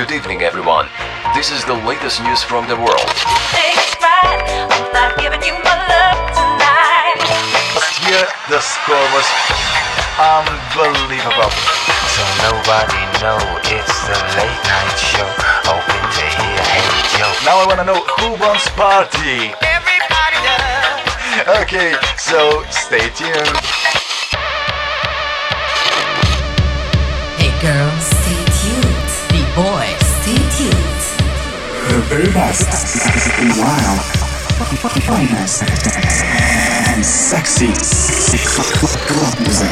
Good evening, everyone. This is the latest news from the world. Last year, the score was unbelievable. So nobody know it's the late night show. Hoping to hear Hey Joe. Now I wanna know who wants party. Everybody does. Okay, so stay tuned. Very best, wild, finest, and sexy club music.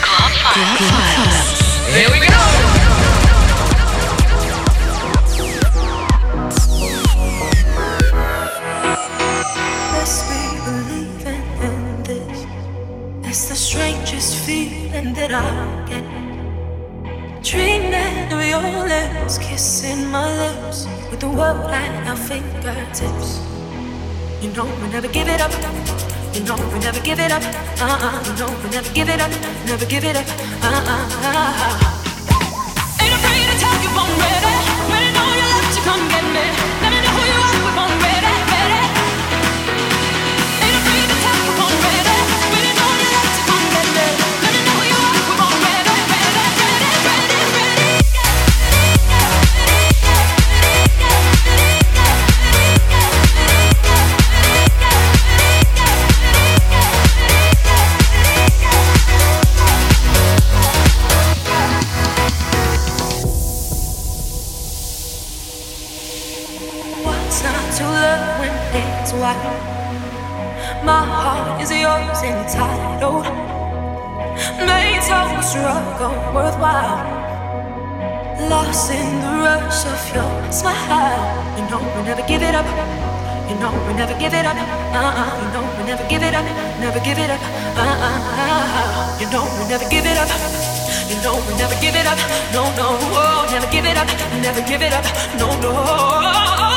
Club Vibes. Here we go. The strangest feeling that I get. Dreaming of your lips, kissing my lips with the world at our fingertips. You know we never give it up. You know we never give it up. Uh-uh. You know we never give it up. Never give it up. Uh-uh. Ain't afraid to tell you I'm know we never give it up. You know we never give it up. Uh-uh. You know we never give it up. Never give it up. Uh-uh. You know we never give it up. You know we never give it up. No, no, oh, never give it up. Never give it up. No, no.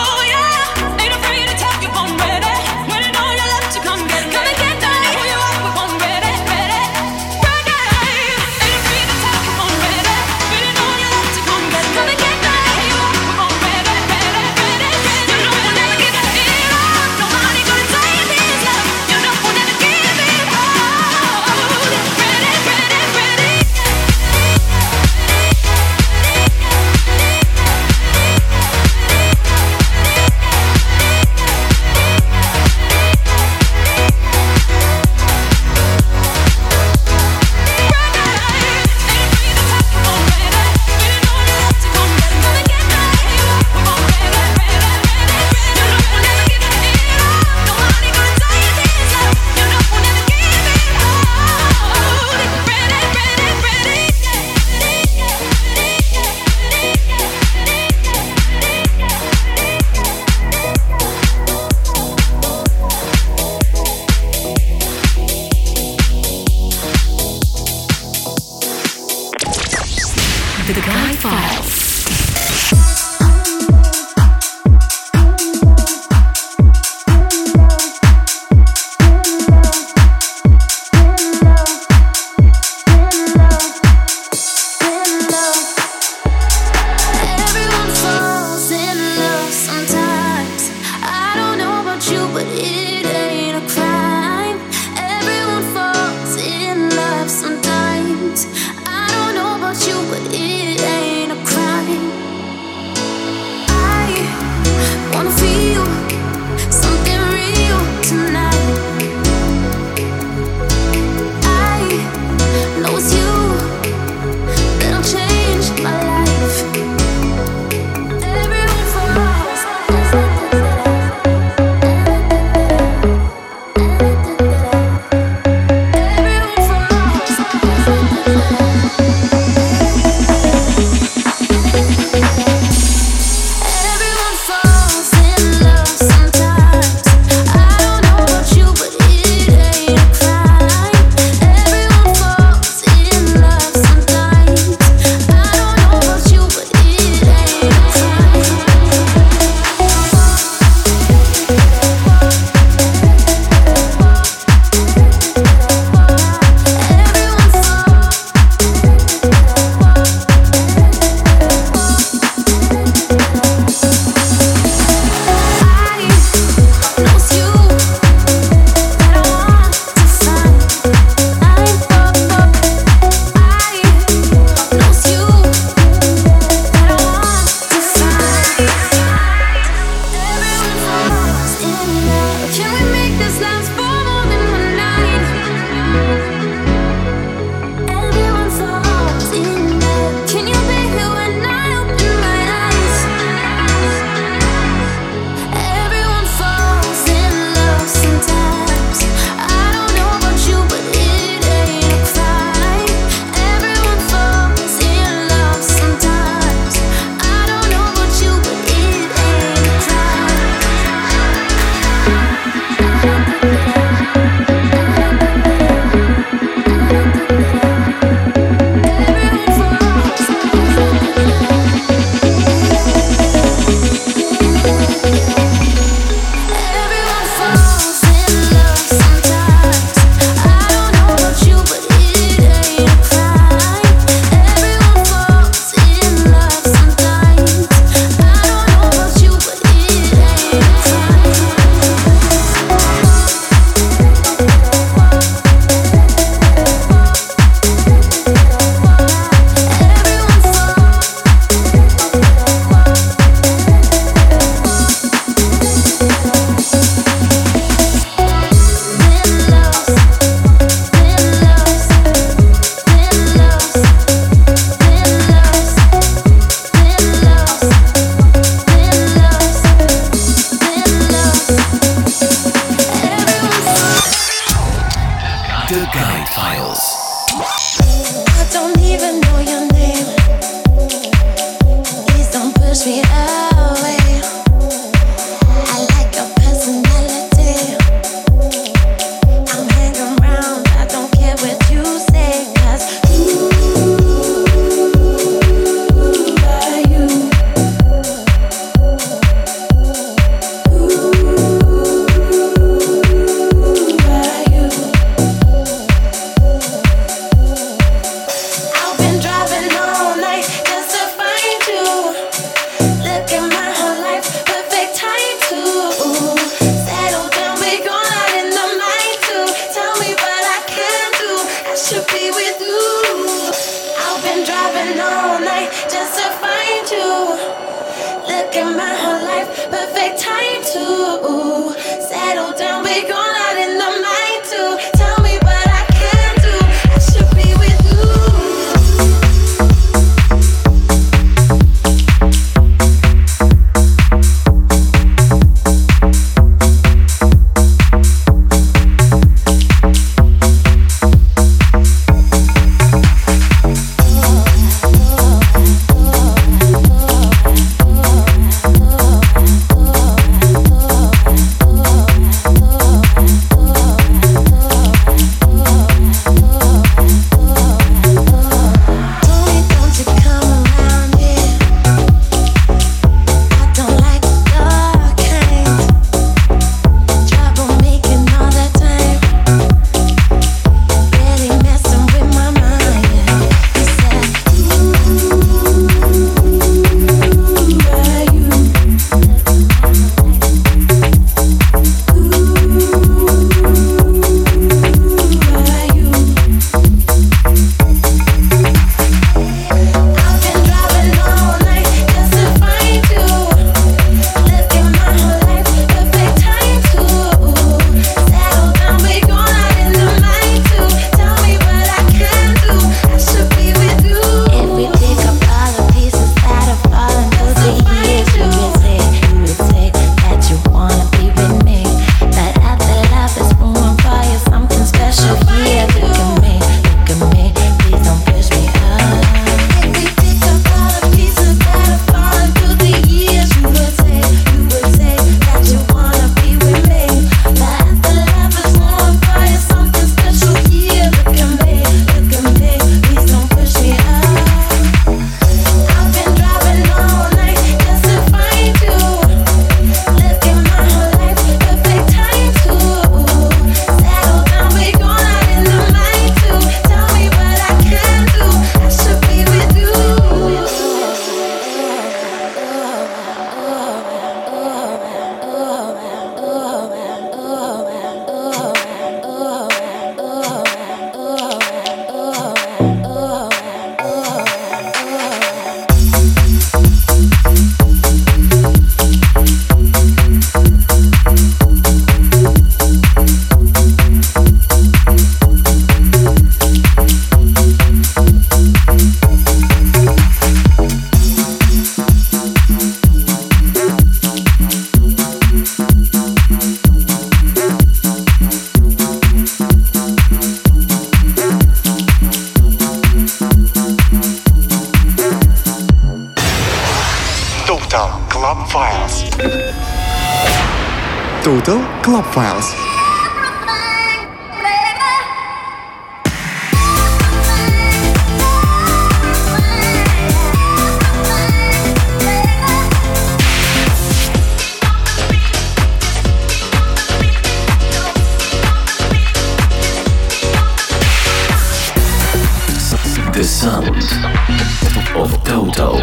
of total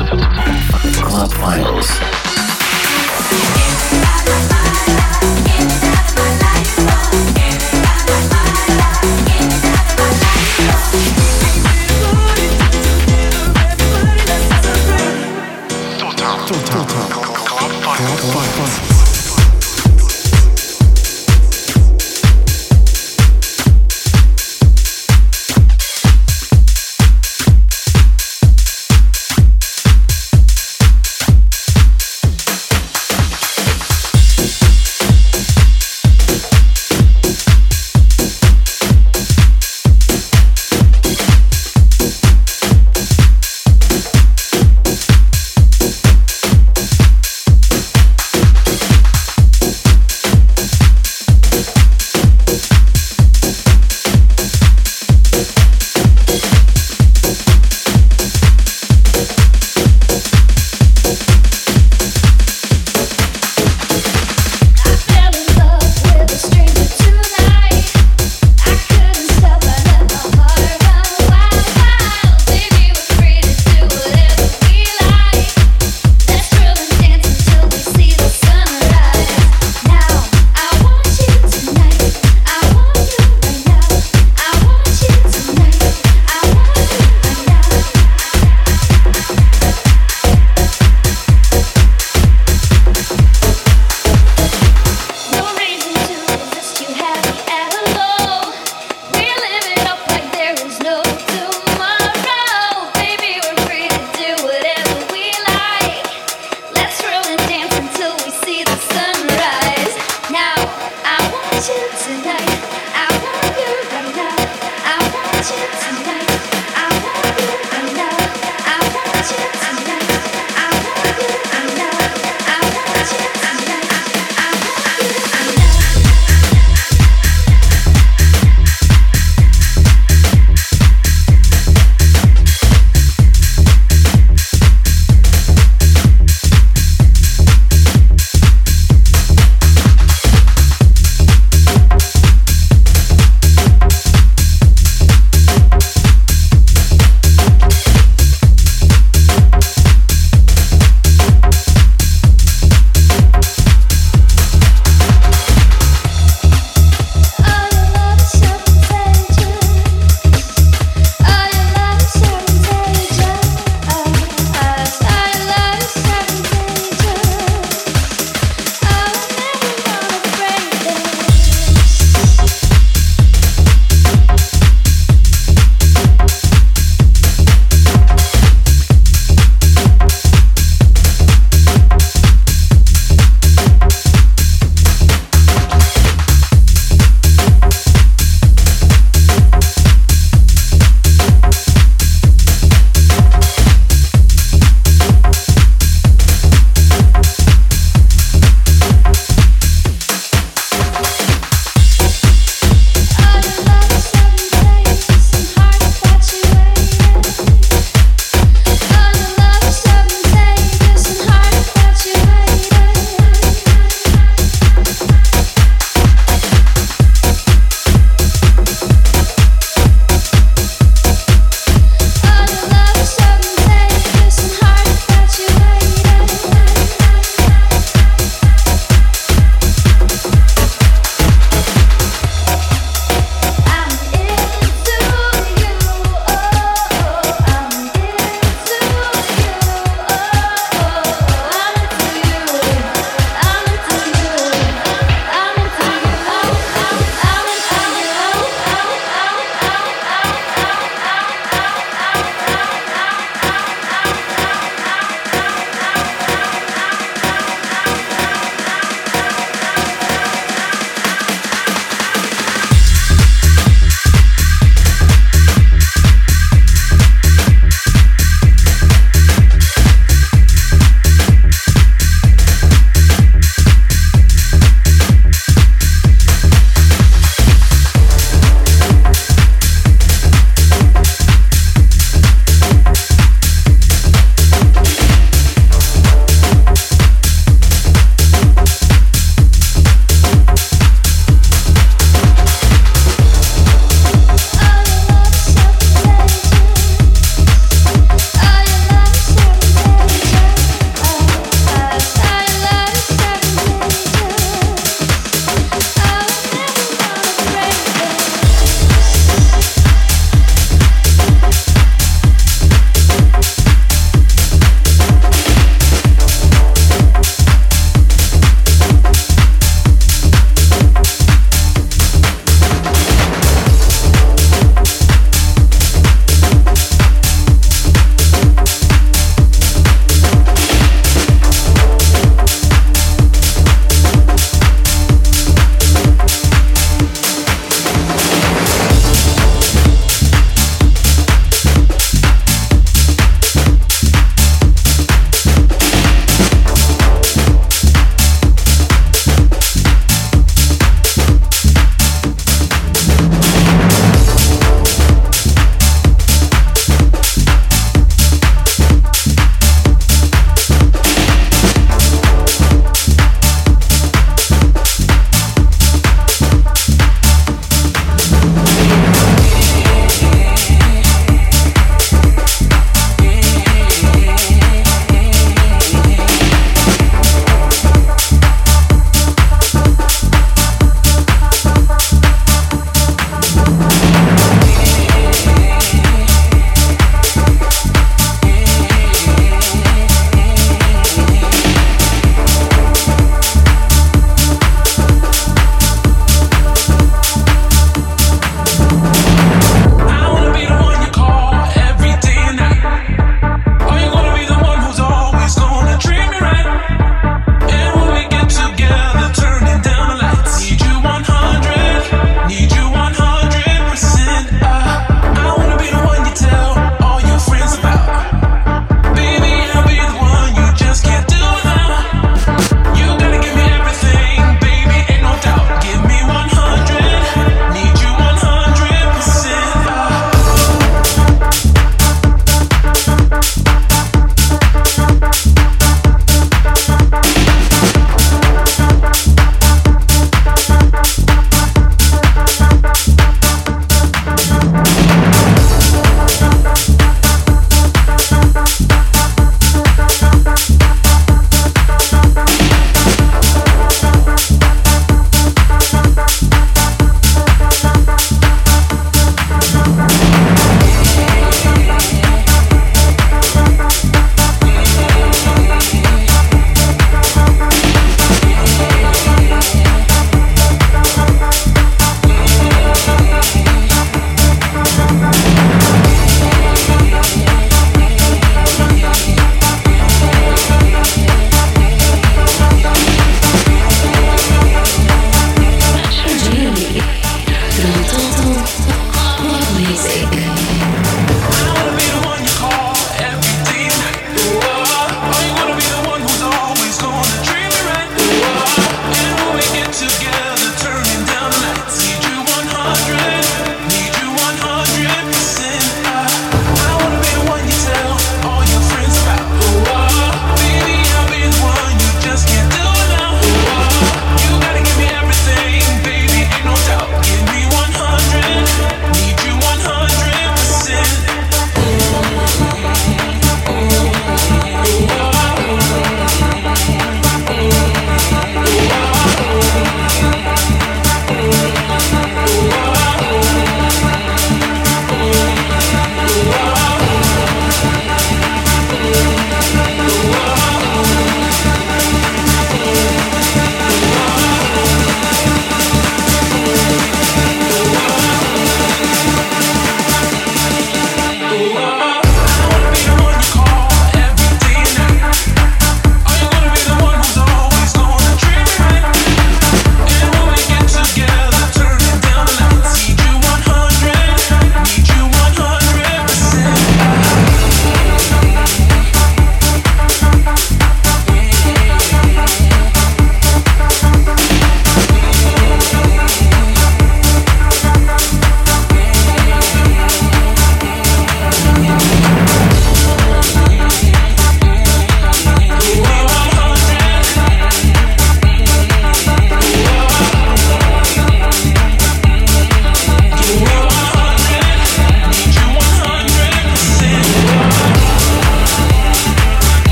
Club Files.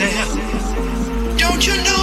Yourself. Don't you know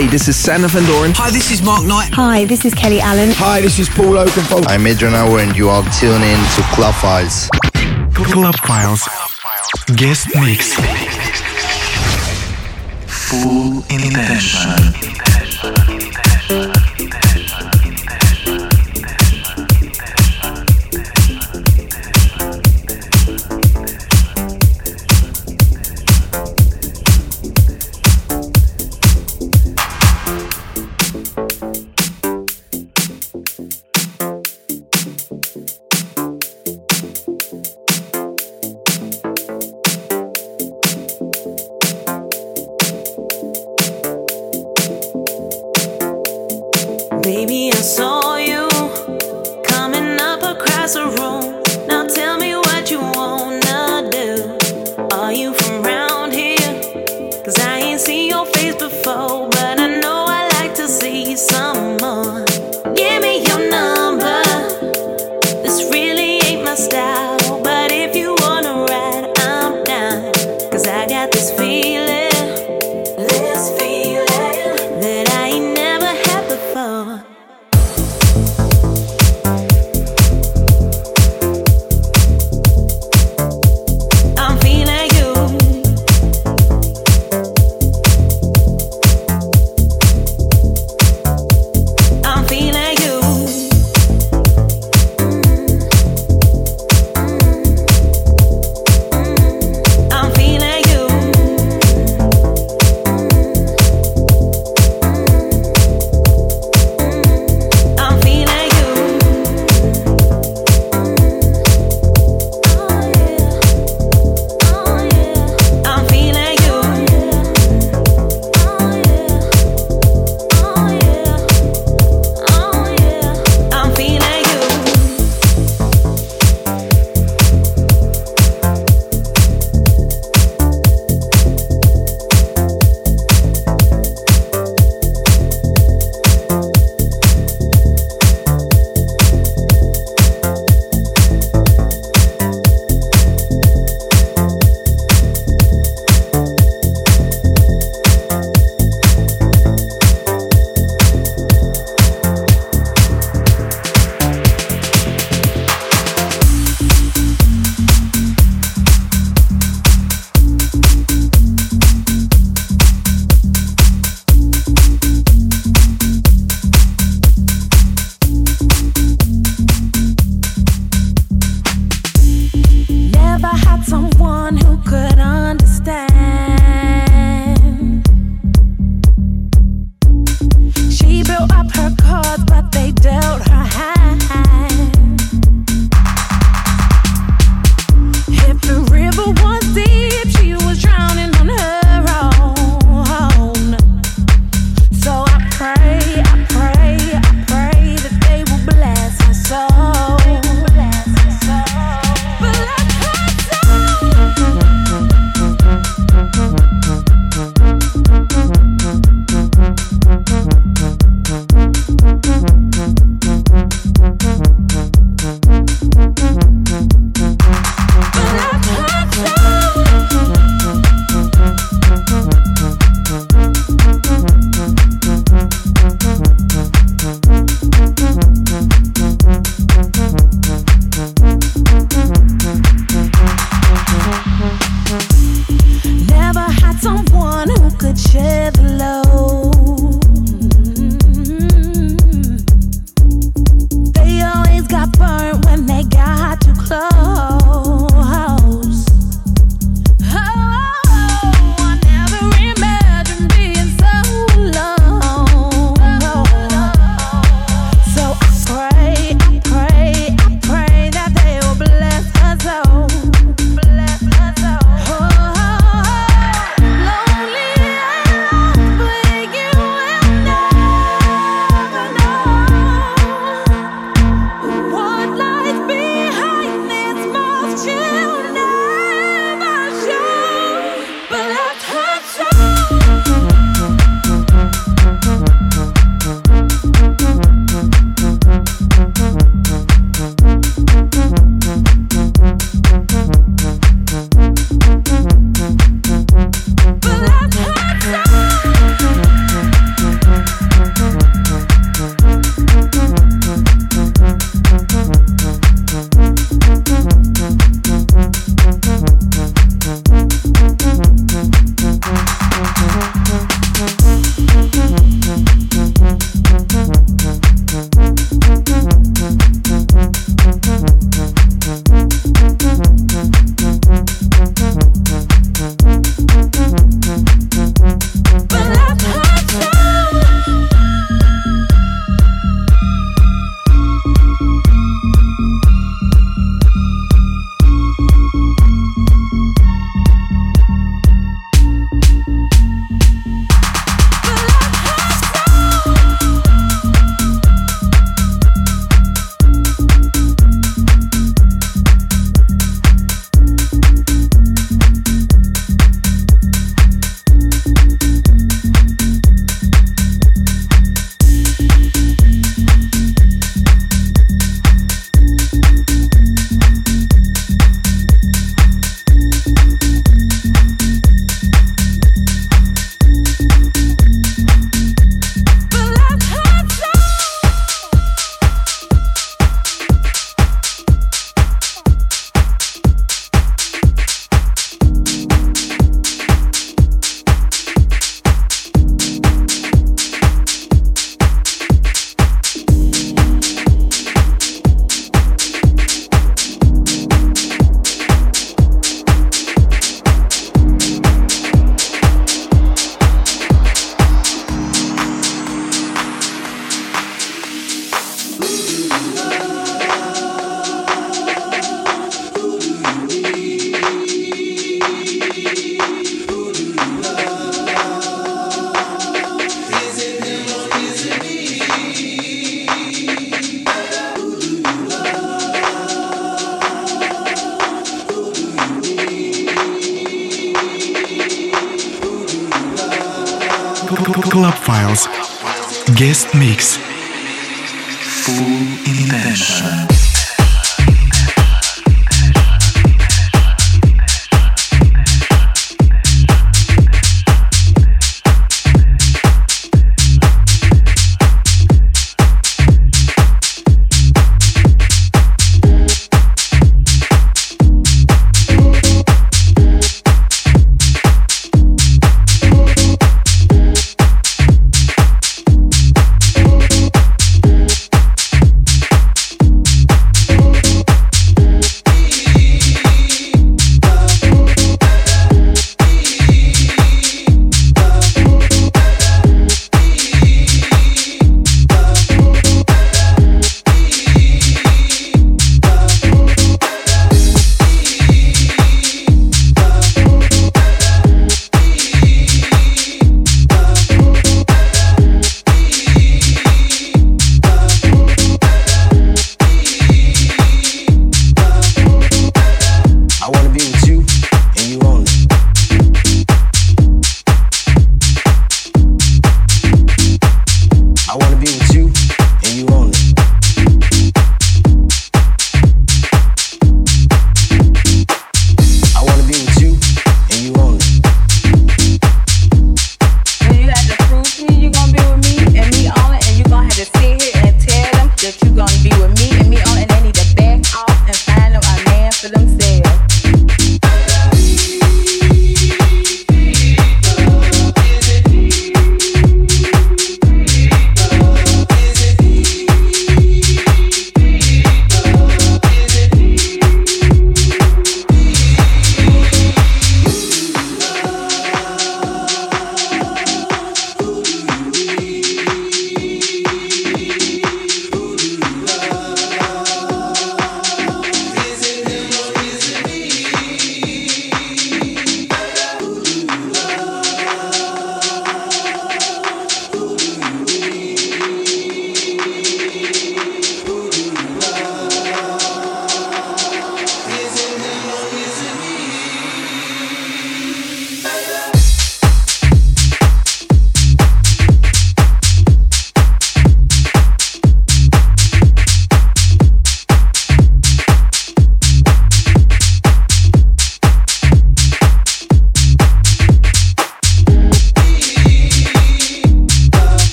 Hey, this is Sander Van Doorn. Hi, this is Mark Knight. Hi, this is Kelly Allen. Hi, this is Paul Oakenfold. I'm Adrian Hour and you are tuning in to Club Files. Club Files. Guest mix. Full intention.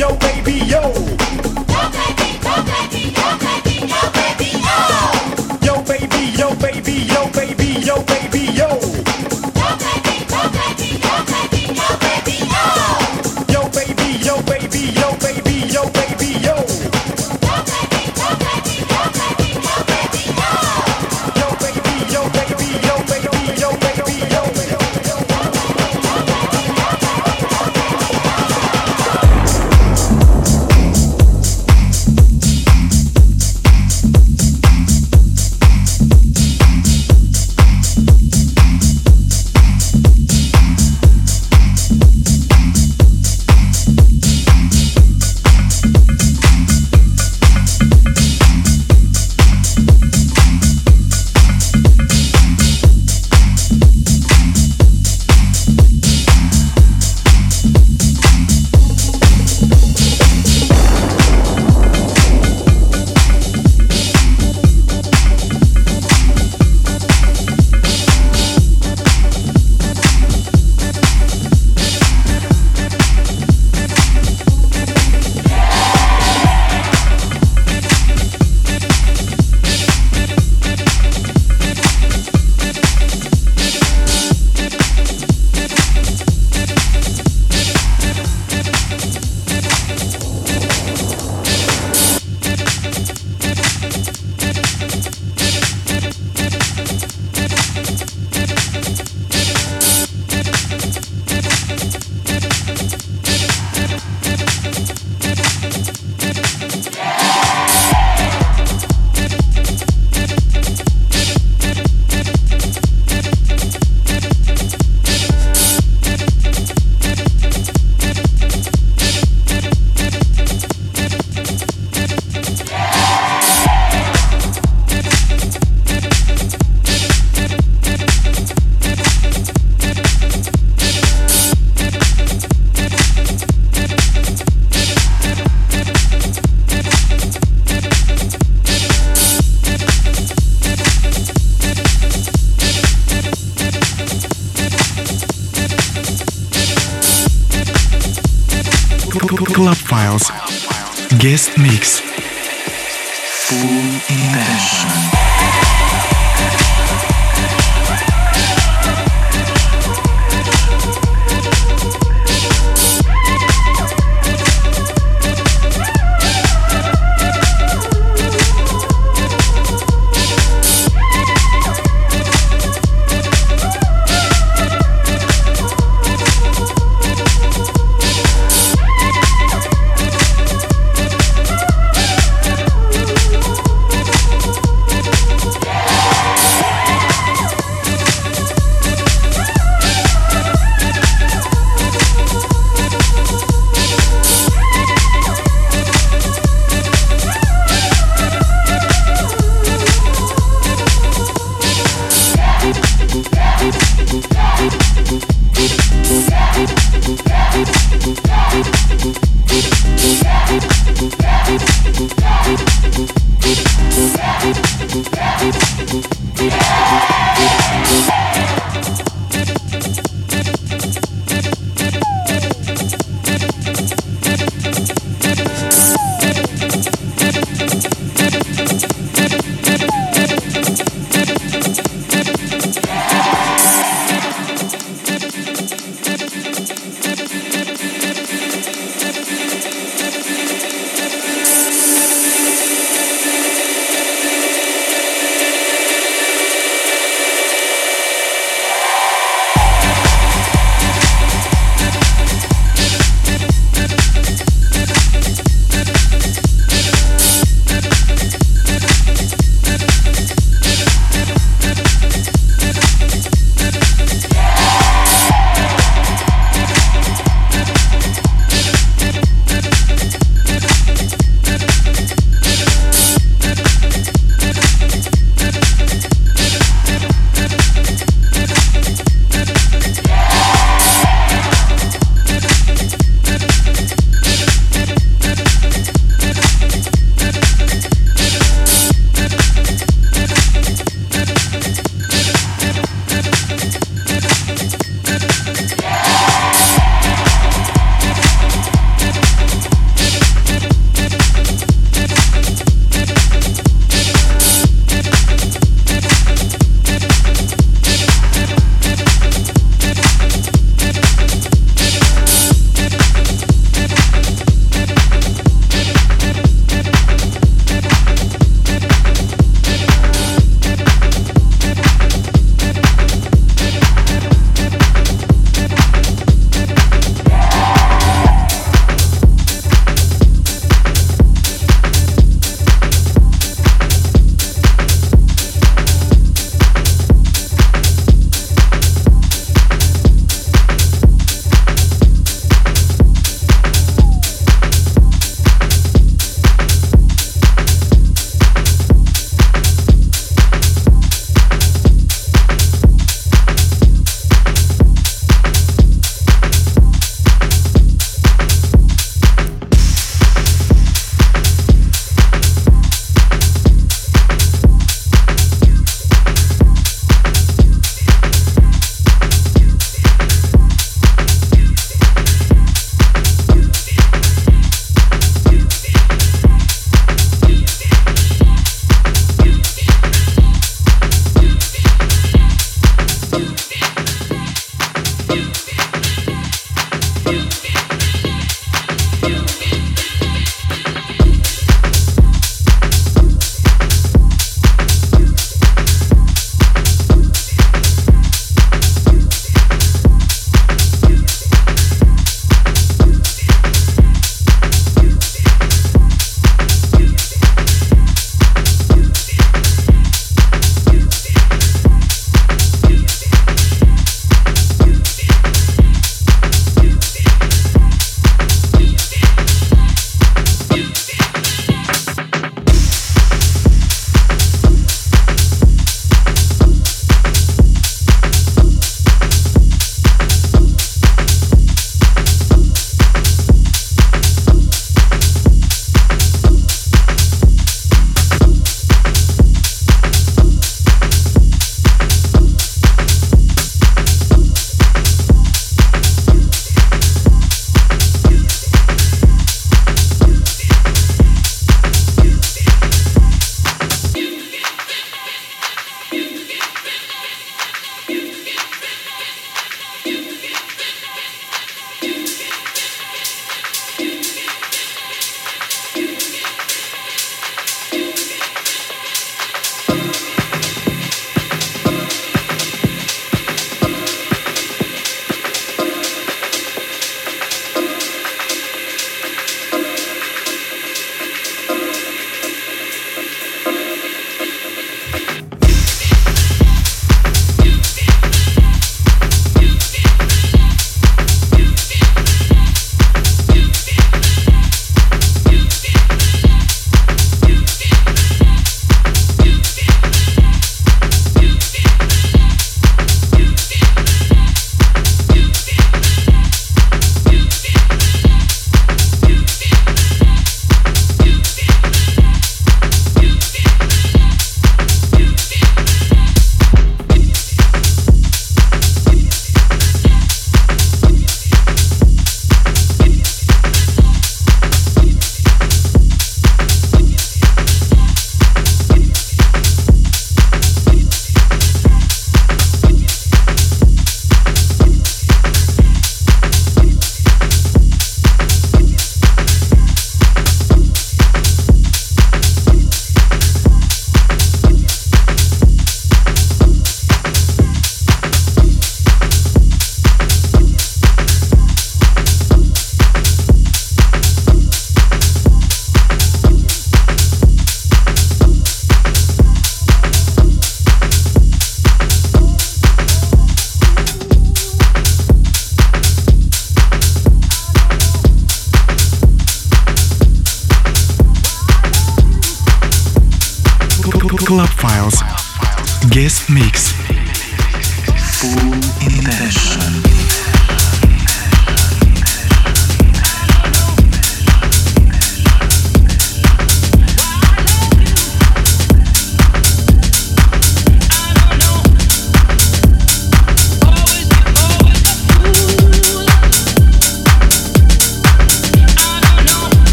Yo, baby.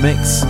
Mix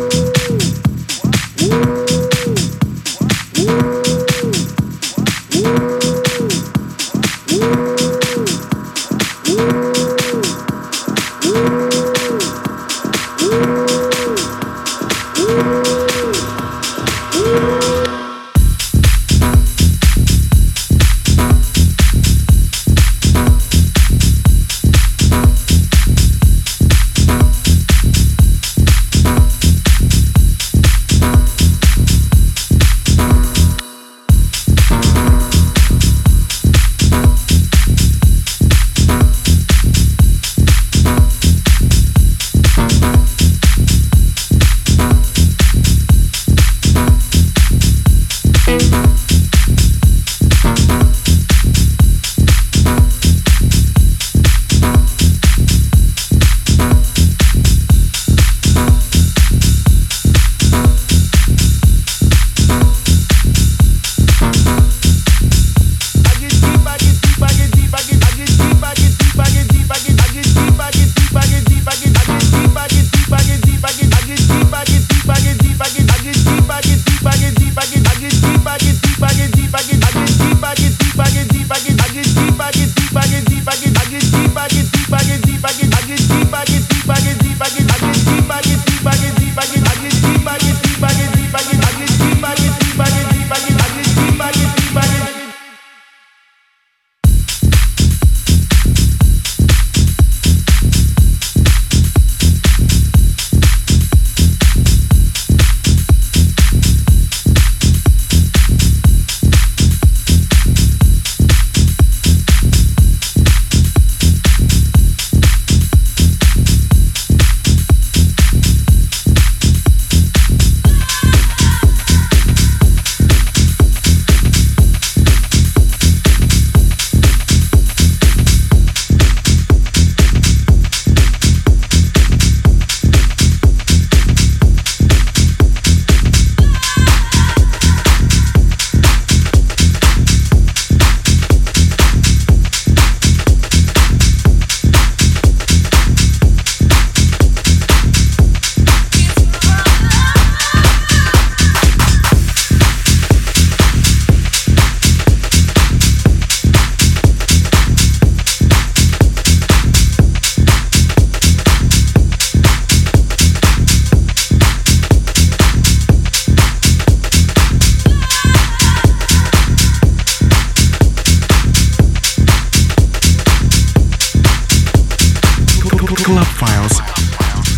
Club Files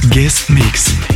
Guest Mix.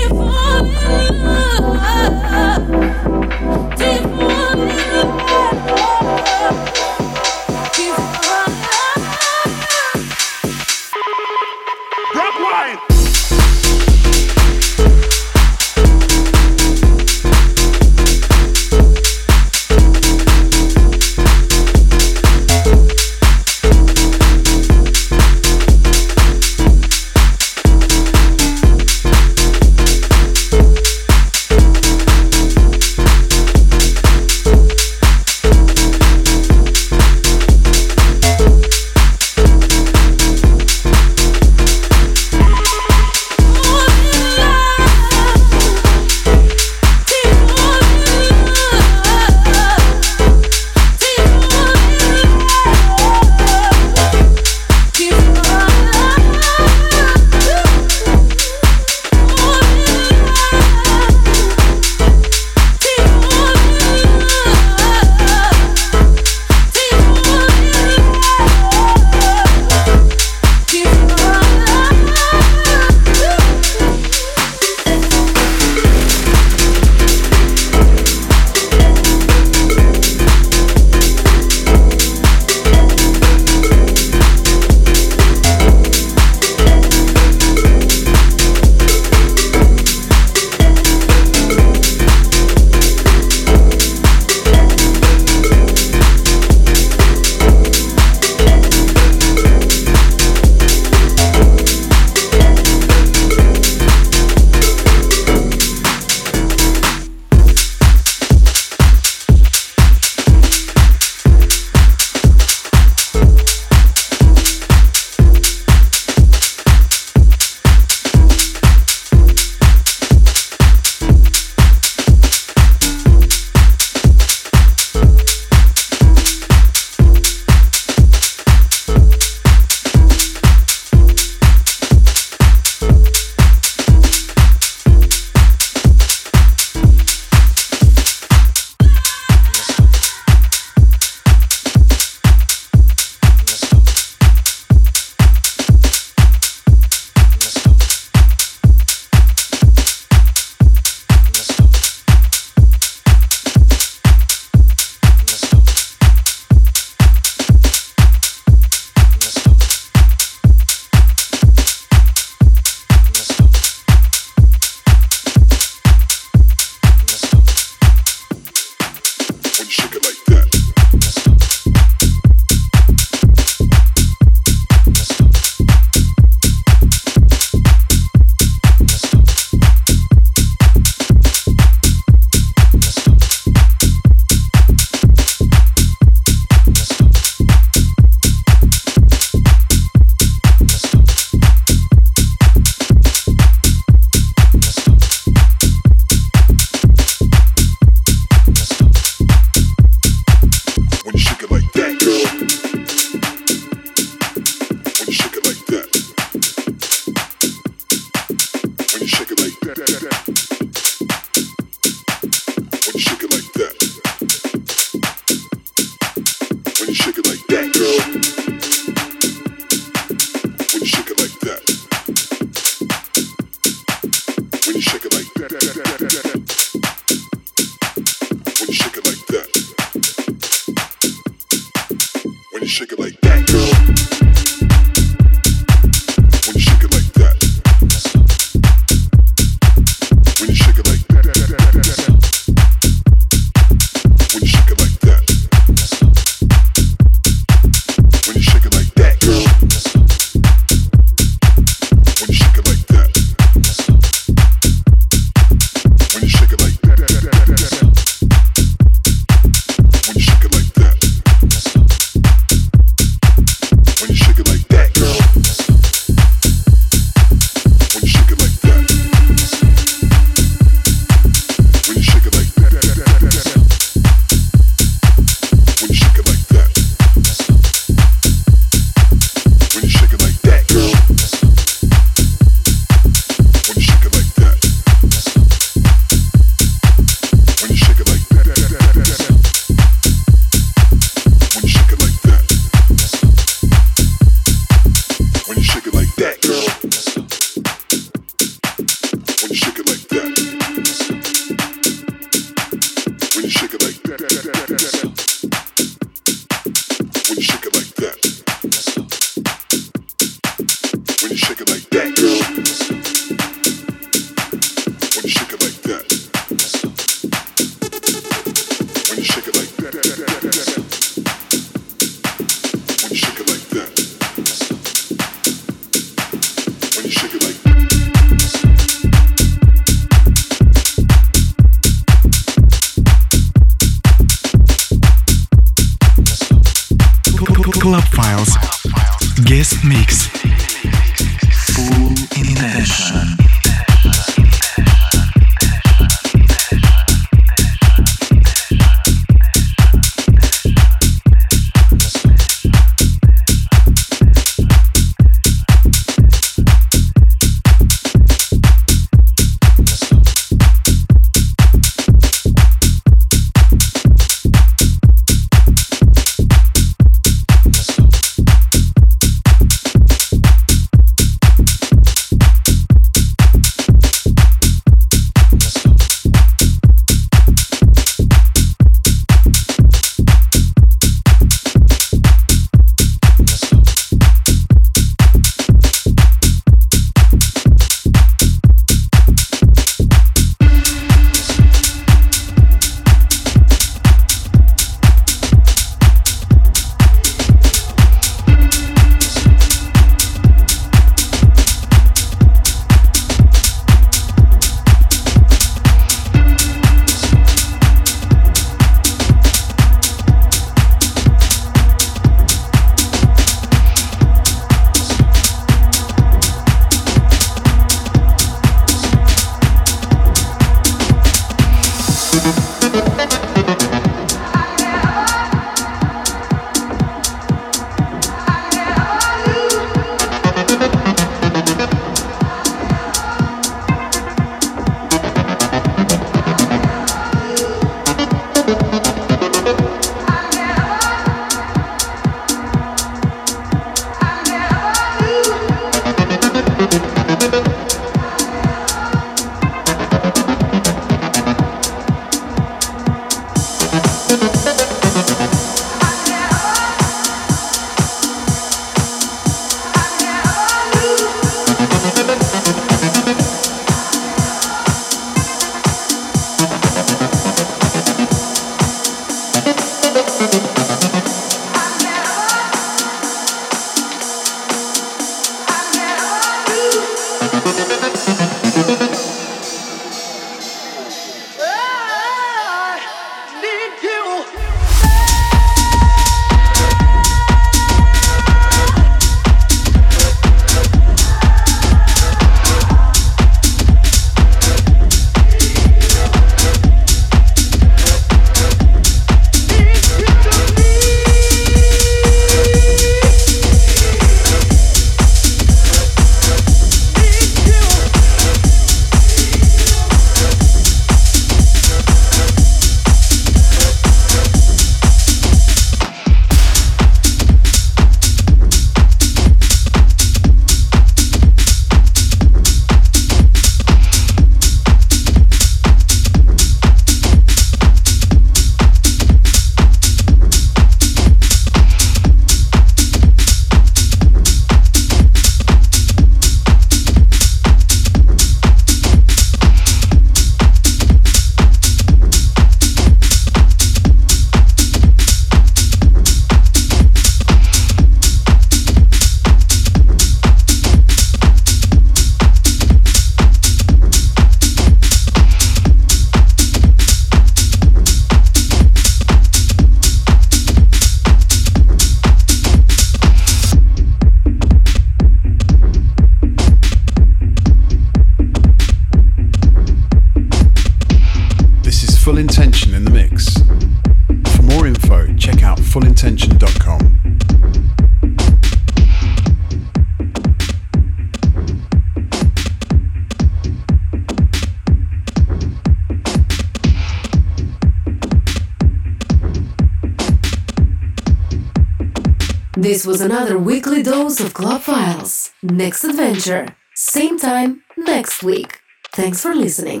Next adventure, same time next week. Thanks for listening.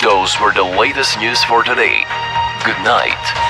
Those were the latest news for today. Good night.